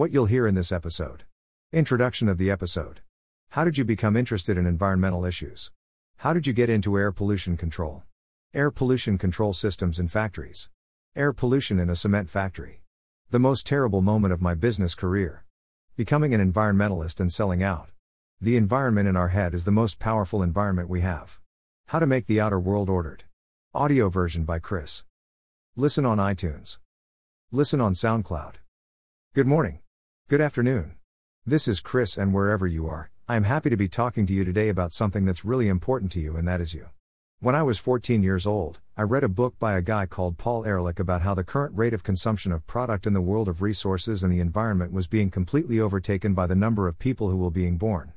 What you'll hear in this episode. Introduction of the episode. How did you become interested in environmental issues? How did you get into air pollution control? Air pollution control systems in factories. Air pollution in a cement factory. The most terrible moment of my business career. Becoming an environmentalist and selling out. The environment in our head is the most powerful environment we have. How to make the outer world ordered. Audio version by Chris. Listen on iTunes. Listen on SoundCloud. Good morning. Good afternoon. This is Chris, and wherever you are, I am happy to be talking to you today about something that's really important to you, and that is you. When I was 14 years old, I read a book by a guy called Paul Ehrlich about how the current rate of consumption of product in the world of resources and the environment was being completely overtaken by the number of people who were being born.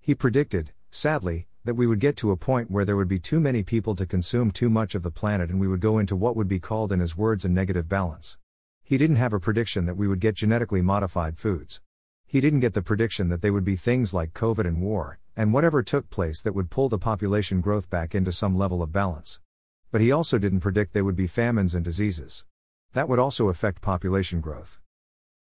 He predicted, sadly, that we would get to a point where there would be too many people to consume too much of the planet and we would go into what would be called, in his words, a negative balance. He didn't have a prediction that we would get genetically modified foods. He didn't get the prediction that they would be things like COVID and war, and whatever took place that would pull the population growth back into some level of balance. But he also didn't predict they would be famines and diseases. That would also affect population growth.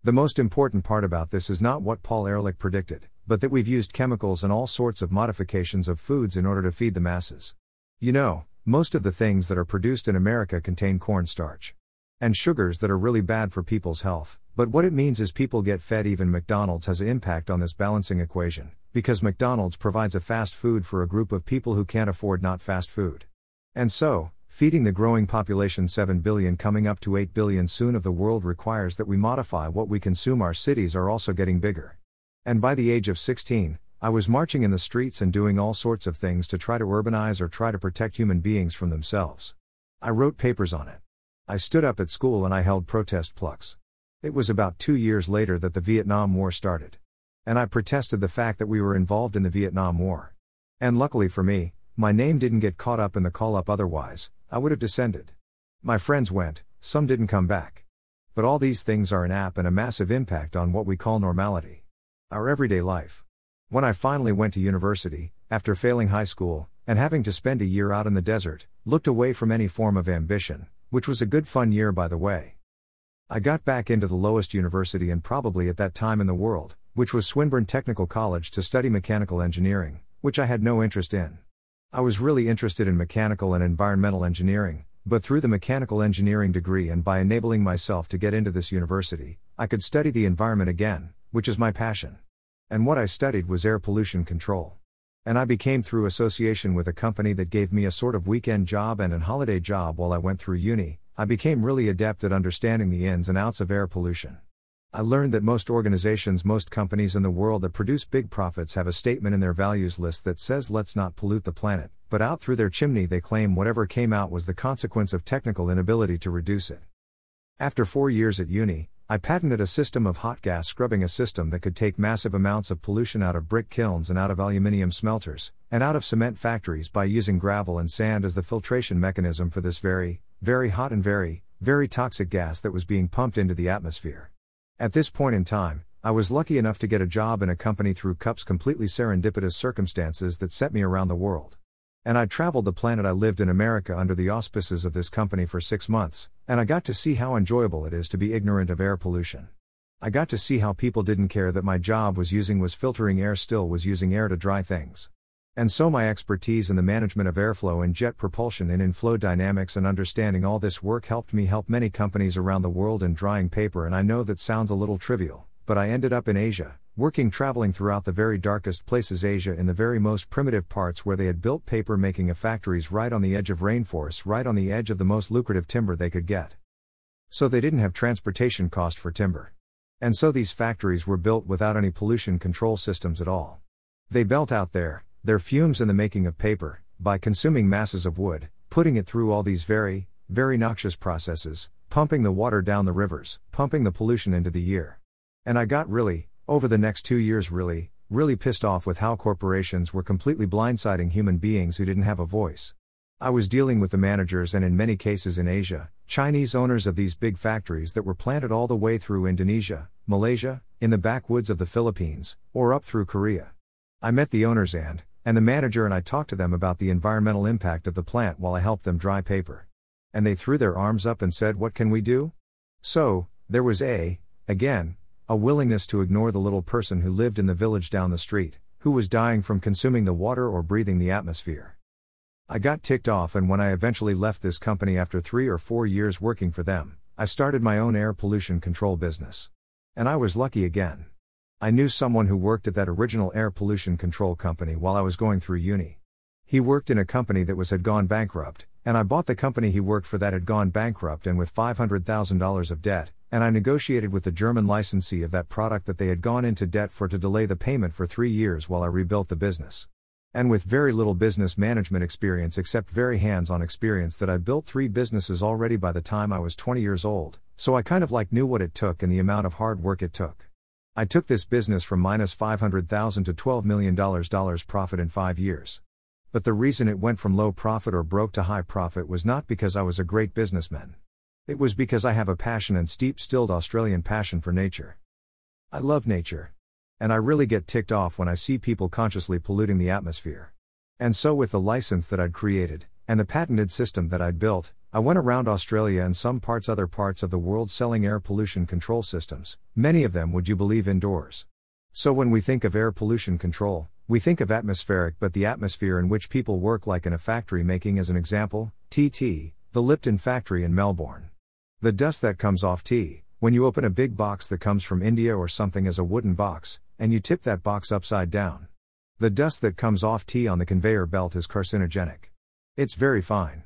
The most important part about this is not what Paul Ehrlich predicted, but that we've used chemicals and all sorts of modifications of foods in order to feed the masses. You know, most of the things that are produced in America contain cornstarch and sugars that are really bad for people's health. But what it means is people get fed, even McDonald's has an impact on this balancing equation, because McDonald's provides a fast food for a group of people who can't afford not fast food. And so, feeding the growing population 7 billion coming up to 8 billion soon of the world requires that we modify what we consume. Our cities are also getting bigger. And by the age of 16, I was marching in the streets and doing all sorts of things to try to urbanize or try to protect human beings from themselves. I wrote papers on it. I stood up at school and I held protest plucks. It was about two years later that the Vietnam War started. And I protested the fact that we were involved in the Vietnam War. And luckily for me, my name didn't get caught up in the call up otherwise, I would have descended. My friends went, some didn't come back. But all these things are an app and a massive impact on what we call normality. Our everyday life. When I finally went to university, after failing high school, and having to spend a year out in the desert, looked away from any form of ambition, which was a good fun year by the way. I got back into the lowest university and probably at that time in the world, which was Swinburne Technical College to study mechanical engineering, which I had no interest in. I was really interested in mechanical and environmental engineering, but through the mechanical engineering degree and by enabling myself to get into this university, I could study the environment again, which is my passion. And what I studied was air pollution control. And I became through association with a company that gave me a sort of weekend job and an holiday job while I went through uni, I became really adept at understanding the ins and outs of air pollution. I learned that most organizations, most companies in the world that produce big profits have a statement in their values list that says let's not pollute the planet, but out through their chimney they claim whatever came out was the consequence of technical inability to reduce it. After four years at uni, I patented a system of hot gas scrubbing, a system that could take massive amounts of pollution out of brick kilns and out of aluminium smelters, and out of cement factories by using gravel and sand as the filtration mechanism for this very, very hot and very, very toxic gas that was being pumped into the atmosphere. At this point in time, I was lucky enough to get a job in a company through CUP's completely serendipitous circumstances that set me around the world. And I traveled the planet. I lived in America under the auspices of this company for six months, and I got to see how enjoyable it is to be ignorant of air pollution. I got to see how people didn't care that my job was using was filtering air, still was using air to dry things. And so my expertise in the management of airflow and jet propulsion and in flow dynamics and understanding all this work helped me help many companies around the world in drying paper and I know that sounds a little trivial, but I ended up in Asia, working traveling throughout the very darkest places Asia in the very most primitive parts where they had built paper making factories right on the edge of rainforests right on the edge of the most lucrative timber they could get. So they didn't have transportation cost for timber. And so these factories were built without any pollution control systems at all. They built out there, their fumes in the making of paper, by consuming masses of wood, putting it through all these very, very noxious processes, pumping the water down the rivers, pumping the pollution into the air. And I got really, over the next two years, really, really pissed off with how corporations were completely blindsiding human beings who didn't have a voice. I was dealing with the managers and in many cases in Asia, Chinese owners of these big factories that were planted all the way through Indonesia, Malaysia, in the backwoods of the Philippines, or up through Korea. I met the owners and, and the manager and I talked to them about the environmental impact of the plant while I helped them dry paper. And they threw their arms up and said, What can we do? So, there was A, again, a willingness to ignore the little person who lived in the village down the street, who was dying from consuming the water or breathing the atmosphere. I got ticked off, and when I eventually left this company after three or four years working for them, I started my own air pollution control business. And I was lucky again. I knew someone who worked at that original air pollution control company while I was going through uni. He worked in a company that was had gone bankrupt, and I bought the company he worked for that had gone bankrupt and with $500,000 of debt, and I negotiated with the German licensee of that product that they had gone into debt for to delay the payment for 3 years while I rebuilt the business. And with very little business management experience except very hands-on experience that I built 3 businesses already by the time I was 20 years old, so I kind of like knew what it took and the amount of hard work it took. I took this business from minus 500,000 to 12 million dollars profit in 5 years. But the reason it went from low profit or broke to high profit was not because I was a great businessman. It was because I have a passion and steep stilled Australian passion for nature. I love nature. And I really get ticked off when I see people consciously polluting the atmosphere. And so, with the license that I'd created, and the patented system that I'd built, I went around Australia and some parts other parts of the world selling air pollution control systems, many of them would you believe indoors. So when we think of air pollution control, we think of atmospheric but the atmosphere in which people work like in a factory making as an example, TT, the Lipton factory in Melbourne. The dust that comes off tea, when you open a big box that comes from India or something as a wooden box, and you tip that box upside down. The dust that comes off tea on the conveyor belt is carcinogenic. It's very fine.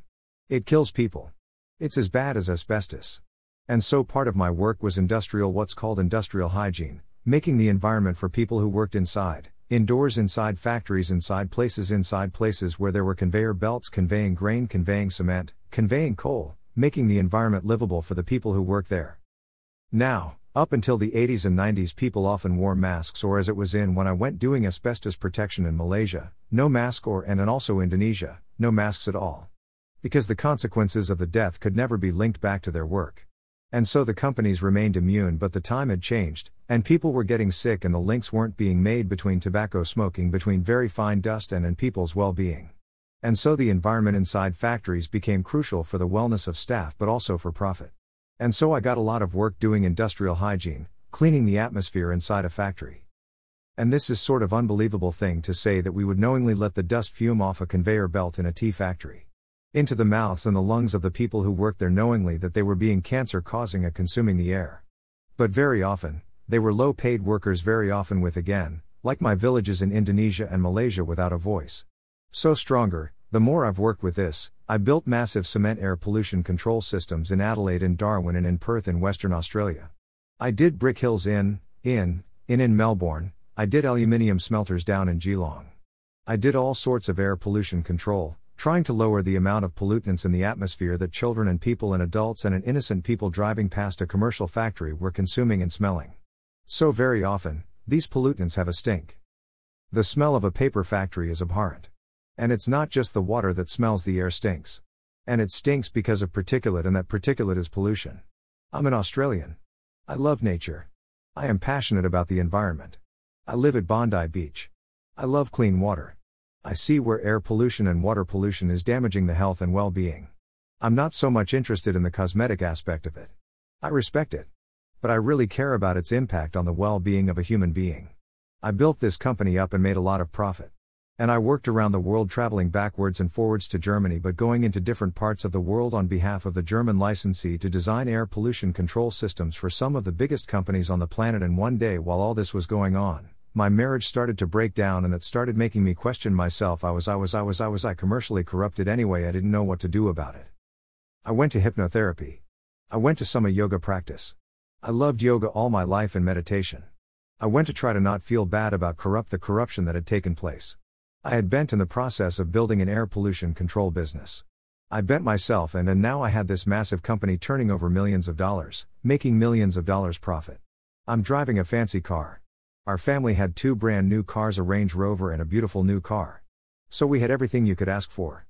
It kills people. It's as bad as asbestos. And so part of my work was industrial, what's called industrial hygiene, making the environment for people who worked inside, indoors, inside factories, inside places, inside places where there were conveyor belts conveying grain, conveying cement, conveying coal, making the environment livable for the people who work there. Now, up until the 80s and 90s, people often wore masks, or as it was in when I went doing asbestos protection in Malaysia, no mask, or and, and also Indonesia, no masks at all. Because the consequences of the death could never be linked back to their work. And so the companies remained immune, but the time had changed, and people were getting sick, and the links weren't being made between tobacco smoking, between very fine dust, and, and people's well being. And so the environment inside factories became crucial for the wellness of staff, but also for profit. And so I got a lot of work doing industrial hygiene, cleaning the atmosphere inside a factory. And this is sort of unbelievable thing to say that we would knowingly let the dust fume off a conveyor belt in a tea factory into the mouths and the lungs of the people who worked there knowingly that they were being cancer causing and consuming the air. But very often, they were low paid workers, very often with again, like my villages in Indonesia and Malaysia without a voice. So stronger, the more I've worked with this, I built massive cement air pollution control systems in Adelaide and Darwin and in Perth in Western Australia. I did brick kilns in, in, in in Melbourne, I did aluminium smelters down in Geelong. I did all sorts of air pollution control, trying to lower the amount of pollutants in the atmosphere that children and people and adults and innocent people driving past a commercial factory were consuming and smelling. So, very often, these pollutants have a stink. The smell of a paper factory is abhorrent. And it's not just the water that smells, the air stinks. And it stinks because of particulate, and that particulate is pollution. I'm an Australian. I love nature. I am passionate about the environment. I live at Bondi Beach. I love clean water. I see where air pollution and water pollution is damaging the health and well being. I'm not so much interested in the cosmetic aspect of it. I respect it. But I really care about its impact on the well being of a human being. I built this company up and made a lot of profit. And I worked around the world traveling backwards and forwards to Germany but going into different parts of the world on behalf of the German licensee to design air pollution control systems for some of the biggest companies on the planet. And one day, while all this was going on, my marriage started to break down and that started making me question myself. I was, I was, I was, I was, I commercially corrupted anyway. I didn't know what to do about it. I went to hypnotherapy. I went to some yoga practice. I loved yoga all my life and meditation. I went to try to not feel bad about corrupt the corruption that had taken place. I had bent in the process of building an air pollution control business. I bent myself and and now I had this massive company turning over millions of dollars, making millions of dollars profit. I'm driving a fancy car. Our family had two brand new cars a Range Rover and a beautiful new car. So we had everything you could ask for.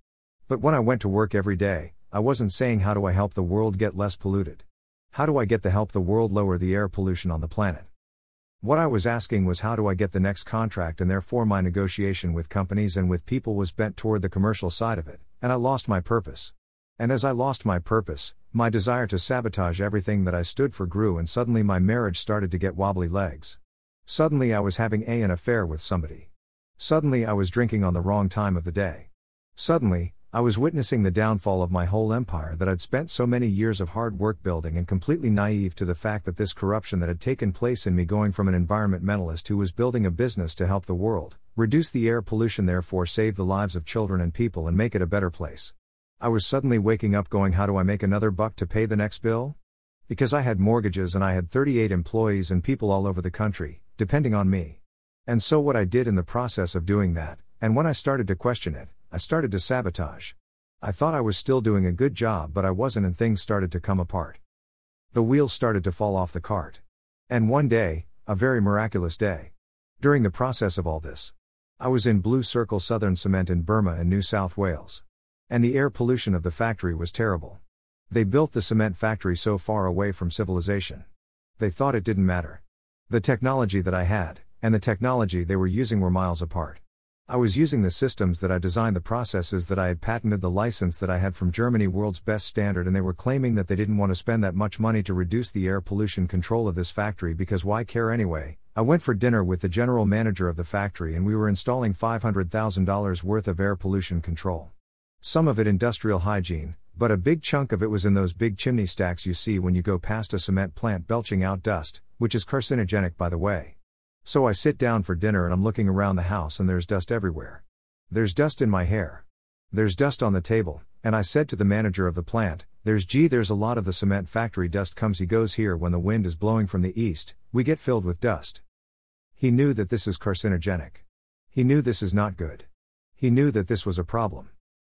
But when I went to work every day, I wasn't saying how do I help the world get less polluted? How do I get to help the world lower the air pollution on the planet? What I was asking was how do I get the next contract and therefore my negotiation with companies and with people was bent toward the commercial side of it, and I lost my purpose. And as I lost my purpose, my desire to sabotage everything that I stood for grew, and suddenly my marriage started to get wobbly legs. Suddenly I was having a an affair with somebody. Suddenly I was drinking on the wrong time of the day. Suddenly, I was witnessing the downfall of my whole empire that I'd spent so many years of hard work building and completely naive to the fact that this corruption that had taken place in me going from an environmentalist who was building a business to help the world, reduce the air pollution, therefore save the lives of children and people and make it a better place. I was suddenly waking up going, How do I make another buck to pay the next bill? Because I had mortgages and I had 38 employees and people all over the country, depending on me. And so, what I did in the process of doing that, and when I started to question it, I started to sabotage. I thought I was still doing a good job, but I wasn't, and things started to come apart. The wheels started to fall off the cart. And one day, a very miraculous day. During the process of all this, I was in Blue Circle Southern Cement in Berrima and New South Wales. And the air pollution of the factory was terrible. They built the cement factory so far away from civilization. They thought it didn't matter. The technology that I had, and the technology they were using were miles apart. I was using the systems that I designed, the processes that I had patented, the license that I had from Germany, world's best standard, and they were claiming that they didn't want to spend that much money to reduce the air pollution control of this factory because why care anyway? I went for dinner with the general manager of the factory and we were installing $500,000 worth of air pollution control. Some of it industrial hygiene, but a big chunk of it was in those big chimney stacks you see when you go past a cement plant belching out dust, which is carcinogenic by the way. So I sit down for dinner and I'm looking around the house and there's dust everywhere. There's dust in my hair. There's dust on the table, and I said to the manager of the plant, There's gee, there's a lot of the cement factory dust comes he goes here when the wind is blowing from the east, we get filled with dust. He knew that this is carcinogenic. He knew this is not good. He knew that this was a problem.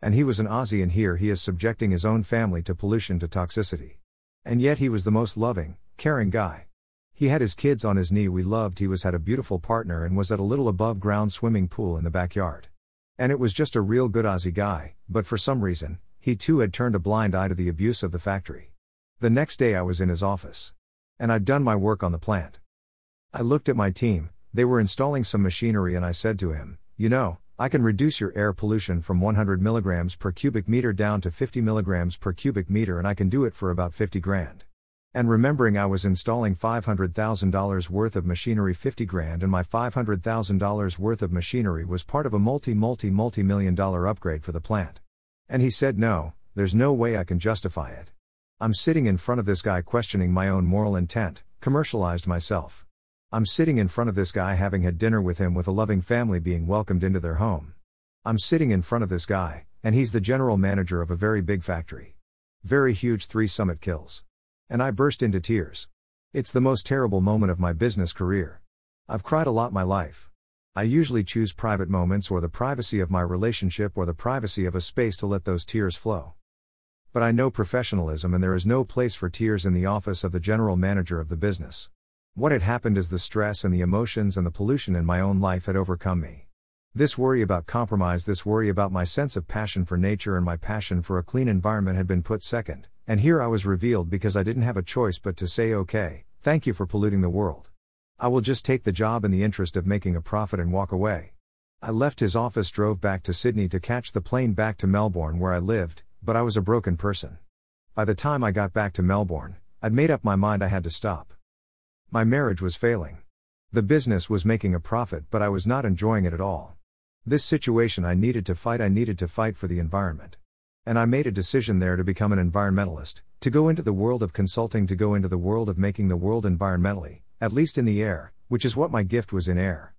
And he was an Aussie and here he is subjecting his own family to pollution to toxicity. And yet he was the most loving, caring guy. He had his kids on his knee we loved he was had a beautiful partner and was at a little above ground swimming pool in the backyard. And it was just a real good Aussie guy, but for some reason, he too had turned a blind eye to the abuse of the factory. The next day I was in his office. And I'd done my work on the plant. I looked at my team, they were installing some machinery and I said to him, You know, I can reduce your air pollution from 100 milligrams per cubic meter down to 50 milligrams per cubic meter and I can do it for about 50 grand. And remembering I was installing $500,000 worth of machinery 50 grand and my $500,000 worth of machinery was part of a multi multi multi million dollar upgrade for the plant. And he said no, there's no way I can justify it. I'm sitting in front of this guy questioning my own moral intent, commercialized myself. I'm sitting in front of this guy having had dinner with him with a loving family being welcomed into their home. I'm sitting in front of this guy, and he's the general manager of a very big factory. Very huge three cement kilns. And I burst into tears. It's the most terrible moment of my business career. I've cried a lot my life. I usually choose private moments or the privacy of my relationship or the privacy of a space to let those tears flow. But I know professionalism and there is no place for tears in the office of the general manager of the business. What had happened is the stress and the emotions and the pollution in my own life had overcome me. This worry about compromise, this worry about my sense of passion for nature and my passion for a clean environment had been put second. And here I was revealed because I didn't have a choice but to say, okay, thank you for polluting the world. I will just take the job in the interest of making a profit and walk away. I left his office, drove back to Sydney to catch the plane back to Melbourne where I lived, but I was a broken person. By the time I got back to Melbourne, I'd made up my mind I had to stop. My marriage was failing. The business was making a profit, but I was not enjoying it at all. This situation I needed to fight, I needed to fight for the environment. And I made a decision there to become an environmentalist, to go into the world of consulting, to go into the world of making the world environmentally, at least in the air, which is what my gift was in air.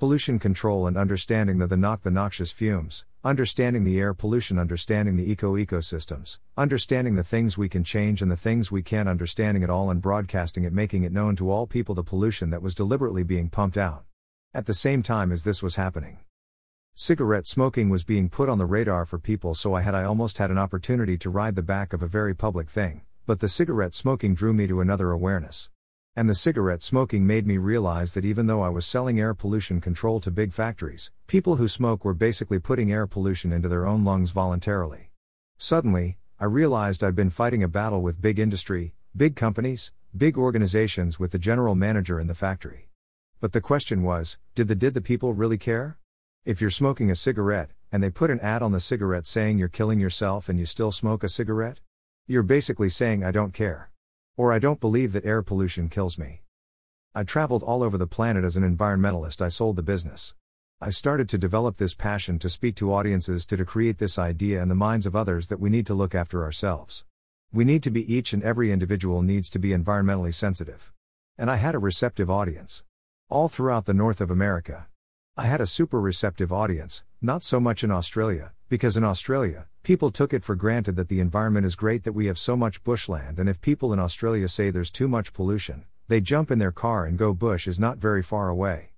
Pollution control and understanding the, the knock the noxious fumes, understanding the air pollution, understanding the eco ecosystems, understanding the things we can change and the things we can't, understanding it all and broadcasting it, making it known to all people the pollution that was deliberately being pumped out. At the same time as this was happening. Cigarette smoking was being put on the radar for people, so I had I almost had an opportunity to ride the back of a very public thing, but the cigarette smoking drew me to another awareness. And the cigarette smoking made me realize that even though I was selling air pollution control to big factories, people who smoke were basically putting air pollution into their own lungs voluntarily. Suddenly, I realized I'd been fighting a battle with big industry, big companies, big organizations with the general manager in the factory. But the question was, did the did the people really care? If you're smoking a cigarette, and they put an ad on the cigarette saying you're killing yourself and you still smoke a cigarette? You're basically saying I don't care. Or I don't believe that air pollution kills me. I traveled all over the planet as an environmentalist, I sold the business. I started to develop this passion to speak to audiences to, to create this idea in the minds of others that we need to look after ourselves. We need to be each and every individual needs to be environmentally sensitive. And I had a receptive audience. All throughout the north of America. I had a super receptive audience, not so much in Australia, because in Australia, people took it for granted that the environment is great that we have so much bushland, and if people in Australia say there's too much pollution, they jump in their car and go bush is not very far away.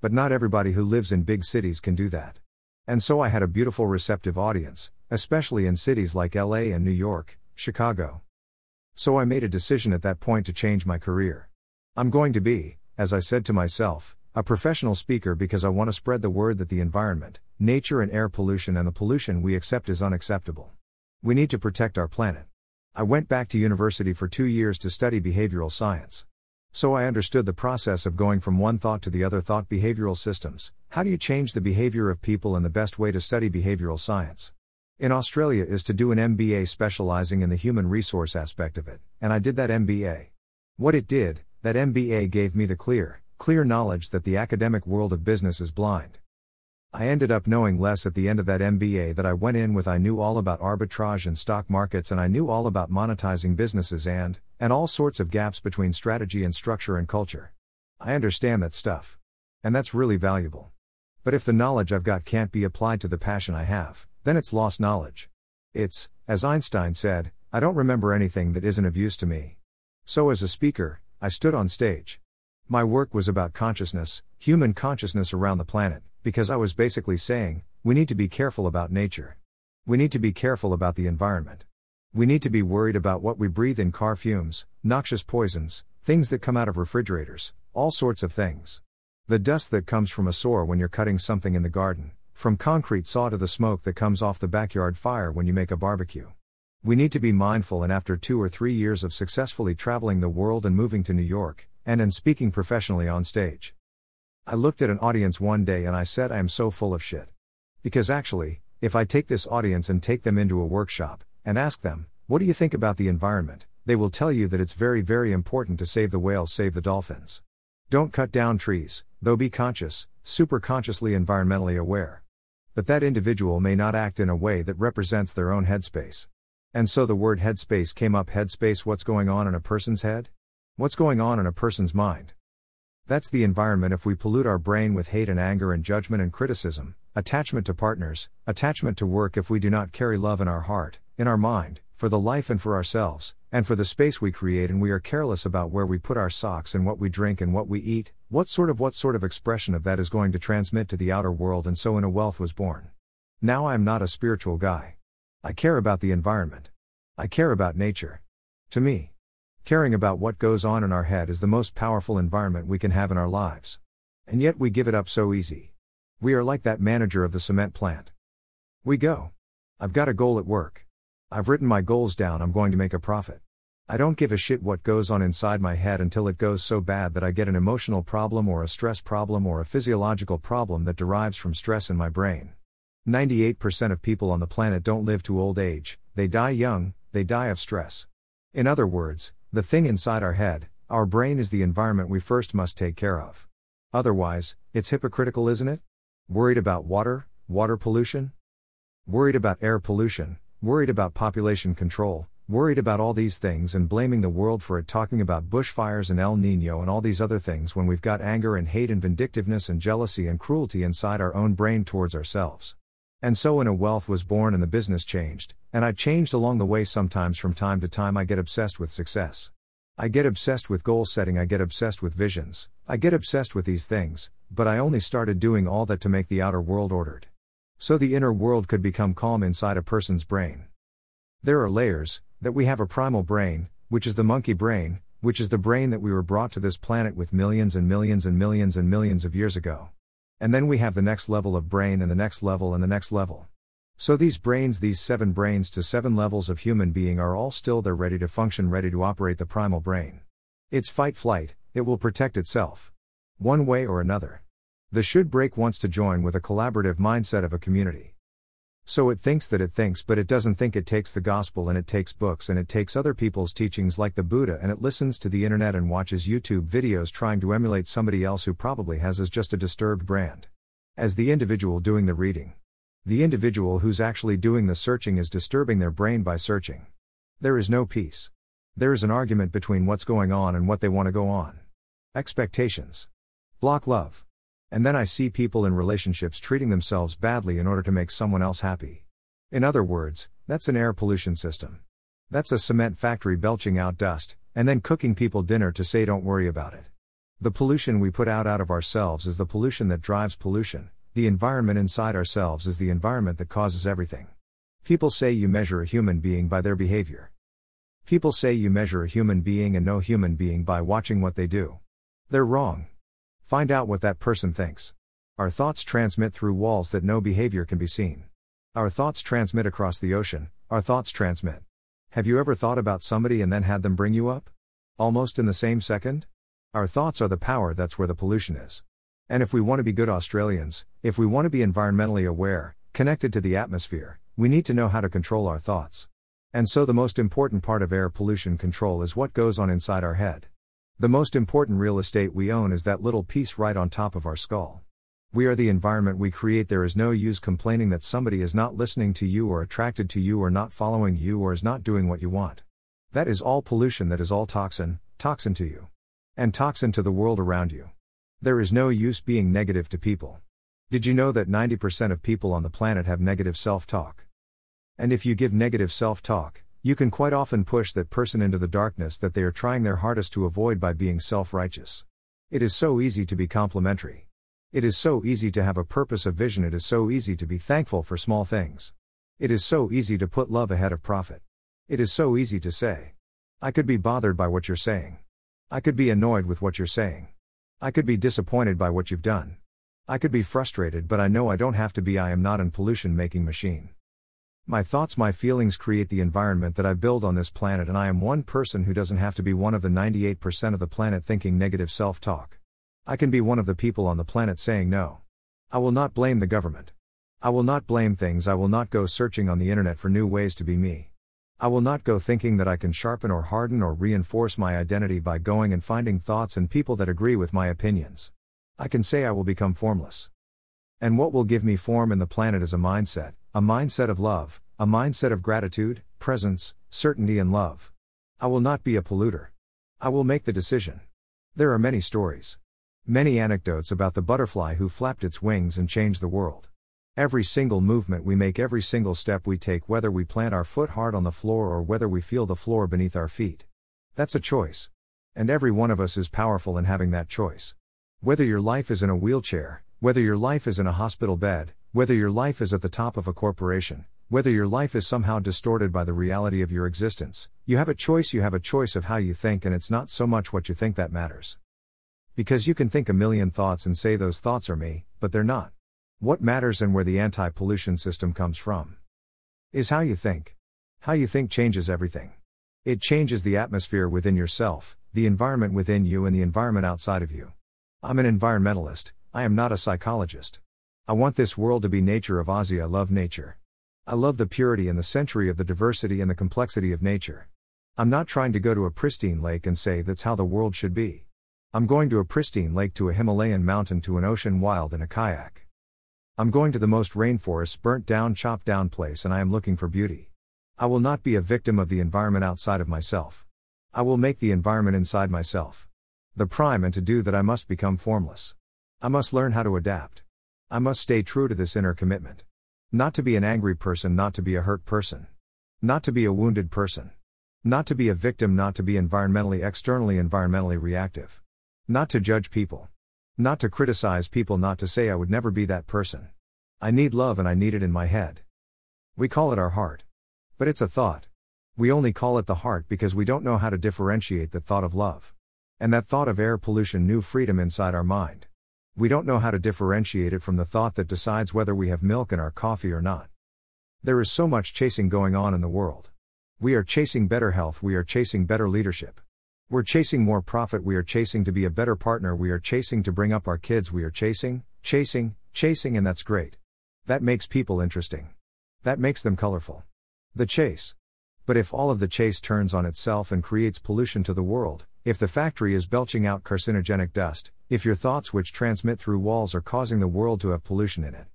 But not everybody who lives in big cities can do that. And so I had a beautiful receptive audience, especially in cities like LA and New York, Chicago. So I made a decision at that point to change my career. I'm going to be, as I said to myself, a professional speaker because I want to spread the word that the environment, nature, and air pollution and the pollution we accept is unacceptable. We need to protect our planet. I went back to university for two years to study behavioral science. So I understood the process of going from one thought to the other thought behavioral systems. How do you change the behavior of people and the best way to study behavioral science? In Australia is to do an MBA specializing in the human resource aspect of it, and I did that MBA. What it did, that MBA gave me the clear, clear knowledge that the academic world of business is blind. I ended up knowing less at the end of that MBA that I went in with I knew all about arbitrage and stock markets and I knew all about monetizing businesses and, and all sorts of gaps between strategy and structure and culture. I understand that stuff. And that's really valuable. But if the knowledge I've got can't be applied to the passion I have, then it's lost knowledge. It's, as Einstein said, I don't remember anything that isn't of use to me. So, as a speaker, I stood on stage. My work was about consciousness, human consciousness around the planet, because I was basically saying, we need to be careful about nature. We need to be careful about the environment. We need to be worried about what we breathe in car fumes, noxious poisons, things that come out of refrigerators, all sorts of things. The dust that comes from a saw when you're cutting something in the garden, from concrete saw to the smoke that comes off the backyard fire when you make a barbecue. We need to be mindful, and after two or three years of successfully traveling the world and moving to New York, and in speaking professionally on stage, I looked at an audience one day and I said, I am so full of shit. Because actually, if I take this audience and take them into a workshop, and ask them, What do you think about the environment? they will tell you that it's very, very important to save the whales, save the dolphins. Don't cut down trees, though be conscious, super consciously environmentally aware but that individual may not act in a way that represents their own headspace. And so the word headspace came up headspace what's going on in a person's head? What's going on in a person's mind? That's the environment if we pollute our brain with hate and anger and judgment and criticism, attachment to partners, attachment to work if we do not carry love in our heart, in our mind, for the life and for ourselves, and for the space we create and we are careless about where we put our socks and what we drink and what we eat, what sort of what sort of expression of that is going to transmit to the outer world and so Innerwealth was born. Now I am not a spiritual guy. I care about the environment. I care about nature. To me, caring about what goes on in our head is the most powerful environment we can have in our lives. And yet we give it up so easy. We are like that manager of the cement plant. We go. I've got a goal at work. I've written my goals down, I'm going to make a profit. I don't give a shit what goes on inside my head until it goes so bad that I get an emotional problem or a stress problem or a physiological problem that derives from stress in my brain. 98% of people on the planet don't live to old age, they die young, they die of stress. In other words, the thing inside our head, our brain is the environment we first must take care of. Otherwise, it's hypocritical, isn't it? Worried about water, water pollution? Worried about air pollution, worried about population control, worried about all these things and blaming the world for it, talking about bushfires and El Nino and all these other things when we've got anger and hate and vindictiveness and jealousy and cruelty inside our own brain towards ourselves. And so, Innerwealth was born and the business changed, and I changed along the way. Sometimes, from time to time, I get obsessed with success. I get obsessed with goal setting, I get obsessed with visions, I get obsessed with these things, but I only started doing all that to make the outer world ordered. So the inner world could become calm inside a person's brain. There are layers, that we have a primal brain, which is the monkey brain, which is the brain that we were brought to this planet with millions and millions and millions and millions of years ago. And then we have the next level of brain and the next level and the next level. So these brains, these seven brains to seven levels of human being are all still there ready to function, ready to operate the primal brain. It's fight flight, it will protect itself. One way or another. The should break wants to join with a collaborative mindset of a community. So it thinks that it thinks, but it doesn't think it takes the gospel and it takes books and it takes other people's teachings like the Buddha and it listens to the internet and watches YouTube videos trying to emulate somebody else who probably has as just a disturbed brand. As the individual doing the reading. The individual who's actually doing the searching is disturbing their brain by searching. There is no peace. There is an argument between what's going on and what they want to go on. Expectations. Block love. And then I see people in relationships treating themselves badly in order to make someone else happy. In other words, that's an air pollution system. That's a cement factory belching out dust, and then cooking people dinner to say don't worry about it. The pollution we put out out of ourselves is the pollution that drives pollution, the environment inside ourselves is the environment that causes everything. People say you measure a human being by their behavior. People say you measure a human being and no human being by watching what they do. They're wrong. Find out what that person thinks. Our thoughts transmit through walls that no behavior can be seen. Our thoughts transmit across the ocean, our thoughts transmit. Have you ever thought about somebody and then had them bring you up? Almost in the same second? Our thoughts are the power, that's where the pollution is. And if we want to be good Australians, if we want to be environmentally aware, connected to the atmosphere, we need to know how to control our thoughts. And so the most important part of air pollution control is what goes on inside our head. The most important real estate we own is that little piece right on top of our skull. We are the environment we create. There is no use complaining that somebody is not listening to you or attracted to you or not following you or is not doing what you want. That is all pollution, that is all toxin, toxin to you. And toxin to the world around you. There is no use being negative to people. Did you know that 90% of people on the planet have negative self talk? And if you give negative self talk, you can quite often push that person into the darkness that they are trying their hardest to avoid by being self righteous. It is so easy to be complimentary. It is so easy to have a purpose of vision. It is so easy to be thankful for small things. It is so easy to put love ahead of profit. It is so easy to say, I could be bothered by what you're saying. I could be annoyed with what you're saying. I could be disappointed by what you've done. I could be frustrated, but I know I don't have to be. I am not an pollution making machine. My thoughts, my feelings create the environment that I build on this planet, and I am one person who doesn't have to be one of the 98% of the planet thinking negative self talk. I can be one of the people on the planet saying no. I will not blame the government. I will not blame things. I will not go searching on the internet for new ways to be me. I will not go thinking that I can sharpen or harden or reinforce my identity by going and finding thoughts and people that agree with my opinions. I can say I will become formless. And what will give me form in the planet is a mindset, a mindset of love, a mindset of gratitude, presence, certainty, and love. I will not be a polluter. I will make the decision. There are many stories. Many anecdotes about the butterfly who flapped its wings and changed the world. Every single movement we make, every single step we take, whether we plant our foot hard on the floor or whether we feel the floor beneath our feet. That's a choice. And every one of us is powerful in having that choice. Whether your life is in a wheelchair, whether your life is in a hospital bed, whether your life is at the top of a corporation, whether your life is somehow distorted by the reality of your existence, you have a choice, you have a choice of how you think, and it's not so much what you think that matters. Because you can think a million thoughts and say those thoughts are me, but they're not. What matters and where the anti pollution system comes from is how you think. How you think changes everything. It changes the atmosphere within yourself, the environment within you, and the environment outside of you. I'm an environmentalist, I am not a psychologist. I want this world to be nature of Ozzy. I love nature. I love the purity and the century of the diversity and the complexity of nature. I'm not trying to go to a pristine lake and say that's how the world should be. I'm going to a pristine lake, to a Himalayan mountain, to an ocean wild in a kayak. I'm going to the most rainforests, burnt down, chopped down place, and I am looking for beauty. I will not be a victim of the environment outside of myself. I will make the environment inside myself. The prime, and to do that, I must become formless. I must learn how to adapt. I must stay true to this inner commitment. Not to be an angry person, not to be a hurt person. Not to be a wounded person. Not to be a victim, not to be environmentally, externally, environmentally reactive. Not to judge people. Not to criticize people, not to say I would never be that person. I need love and I need it in my head. We call it our heart. But it's a thought. We only call it the heart because we don't know how to differentiate the thought of love. And that thought of air pollution, new freedom inside our mind. We don't know how to differentiate it from the thought that decides whether we have milk in our coffee or not. There is so much chasing going on in the world. We are chasing better health, we are chasing better leadership. We're chasing more profit, we are chasing to be a better partner, we are chasing to bring up our kids, we are chasing, chasing, chasing, and that's great. That makes people interesting. That makes them colorful. The chase. But if all of the chase turns on itself and creates pollution to the world, if the factory is belching out carcinogenic dust, if your thoughts which transmit through walls are causing the world to have pollution in it,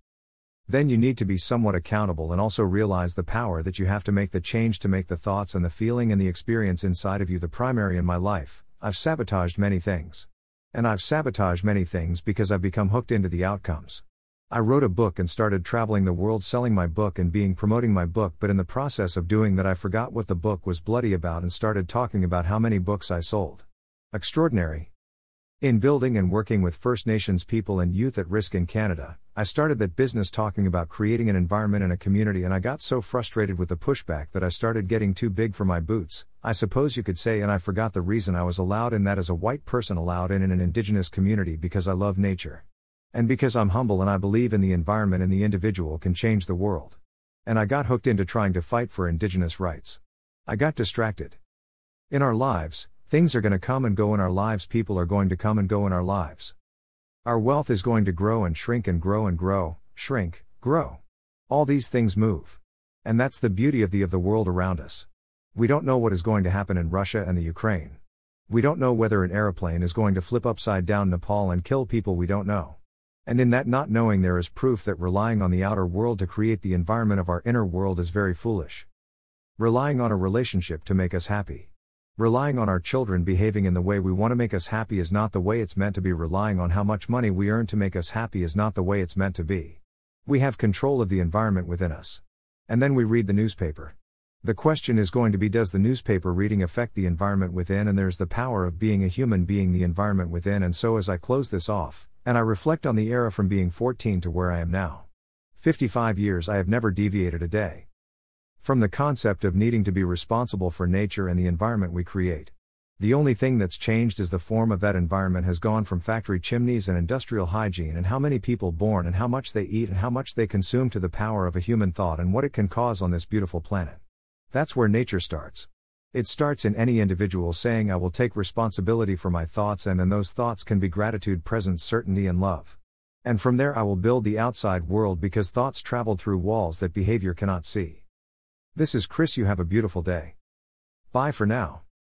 then you need to be somewhat accountable and also realize the power that you have to make the change to make the thoughts and the feeling and the experience inside of you the primary in my life. I've sabotaged many things. And I've sabotaged many things because I've become hooked into the outcomes. I wrote a book and started traveling the world selling my book and being promoting my book, but in the process of doing that, I forgot what the book was bloody about and started talking about how many books I sold. Extraordinary. In building and working with First Nations people and youth at risk in Canada, I started that business talking about creating an environment in a community, and I got so frustrated with the pushback that I started getting too big for my boots, I suppose you could say, and I forgot the reason I was allowed in that as a white person allowed in in an indigenous community because I love nature. And because I'm humble and I believe in the environment and the individual can change the world. And I got hooked into trying to fight for indigenous rights. I got distracted. In our lives, Things are going to come and go in our lives, people are going to come and go in our lives. Our wealth is going to grow and shrink and grow and grow, shrink, grow. All these things move. And that's the beauty of the of the world around us. We don't know what is going to happen in Russia and the Ukraine. We don't know whether an aeroplane is going to flip upside down Nepal and kill people we don't know. And in that not knowing, there is proof that relying on the outer world to create the environment of our inner world is very foolish. Relying on a relationship to make us happy. Relying on our children behaving in the way we want to make us happy is not the way it's meant to be. Relying on how much money we earn to make us happy is not the way it's meant to be. We have control of the environment within us. And then we read the newspaper. The question is going to be Does the newspaper reading affect the environment within? And there's the power of being a human being, the environment within. And so, as I close this off, and I reflect on the era from being 14 to where I am now 55 years, I have never deviated a day. From the concept of needing to be responsible for nature and the environment we create. The only thing that's changed is the form of that environment has gone from factory chimneys and industrial hygiene and how many people born and how much they eat and how much they consume to the power of a human thought and what it can cause on this beautiful planet. That's where nature starts. It starts in any individual saying, I will take responsibility for my thoughts, and in those thoughts can be gratitude, presence, certainty, and love. And from there, I will build the outside world because thoughts travel through walls that behavior cannot see. This is Chris. You have a beautiful day. Bye for now.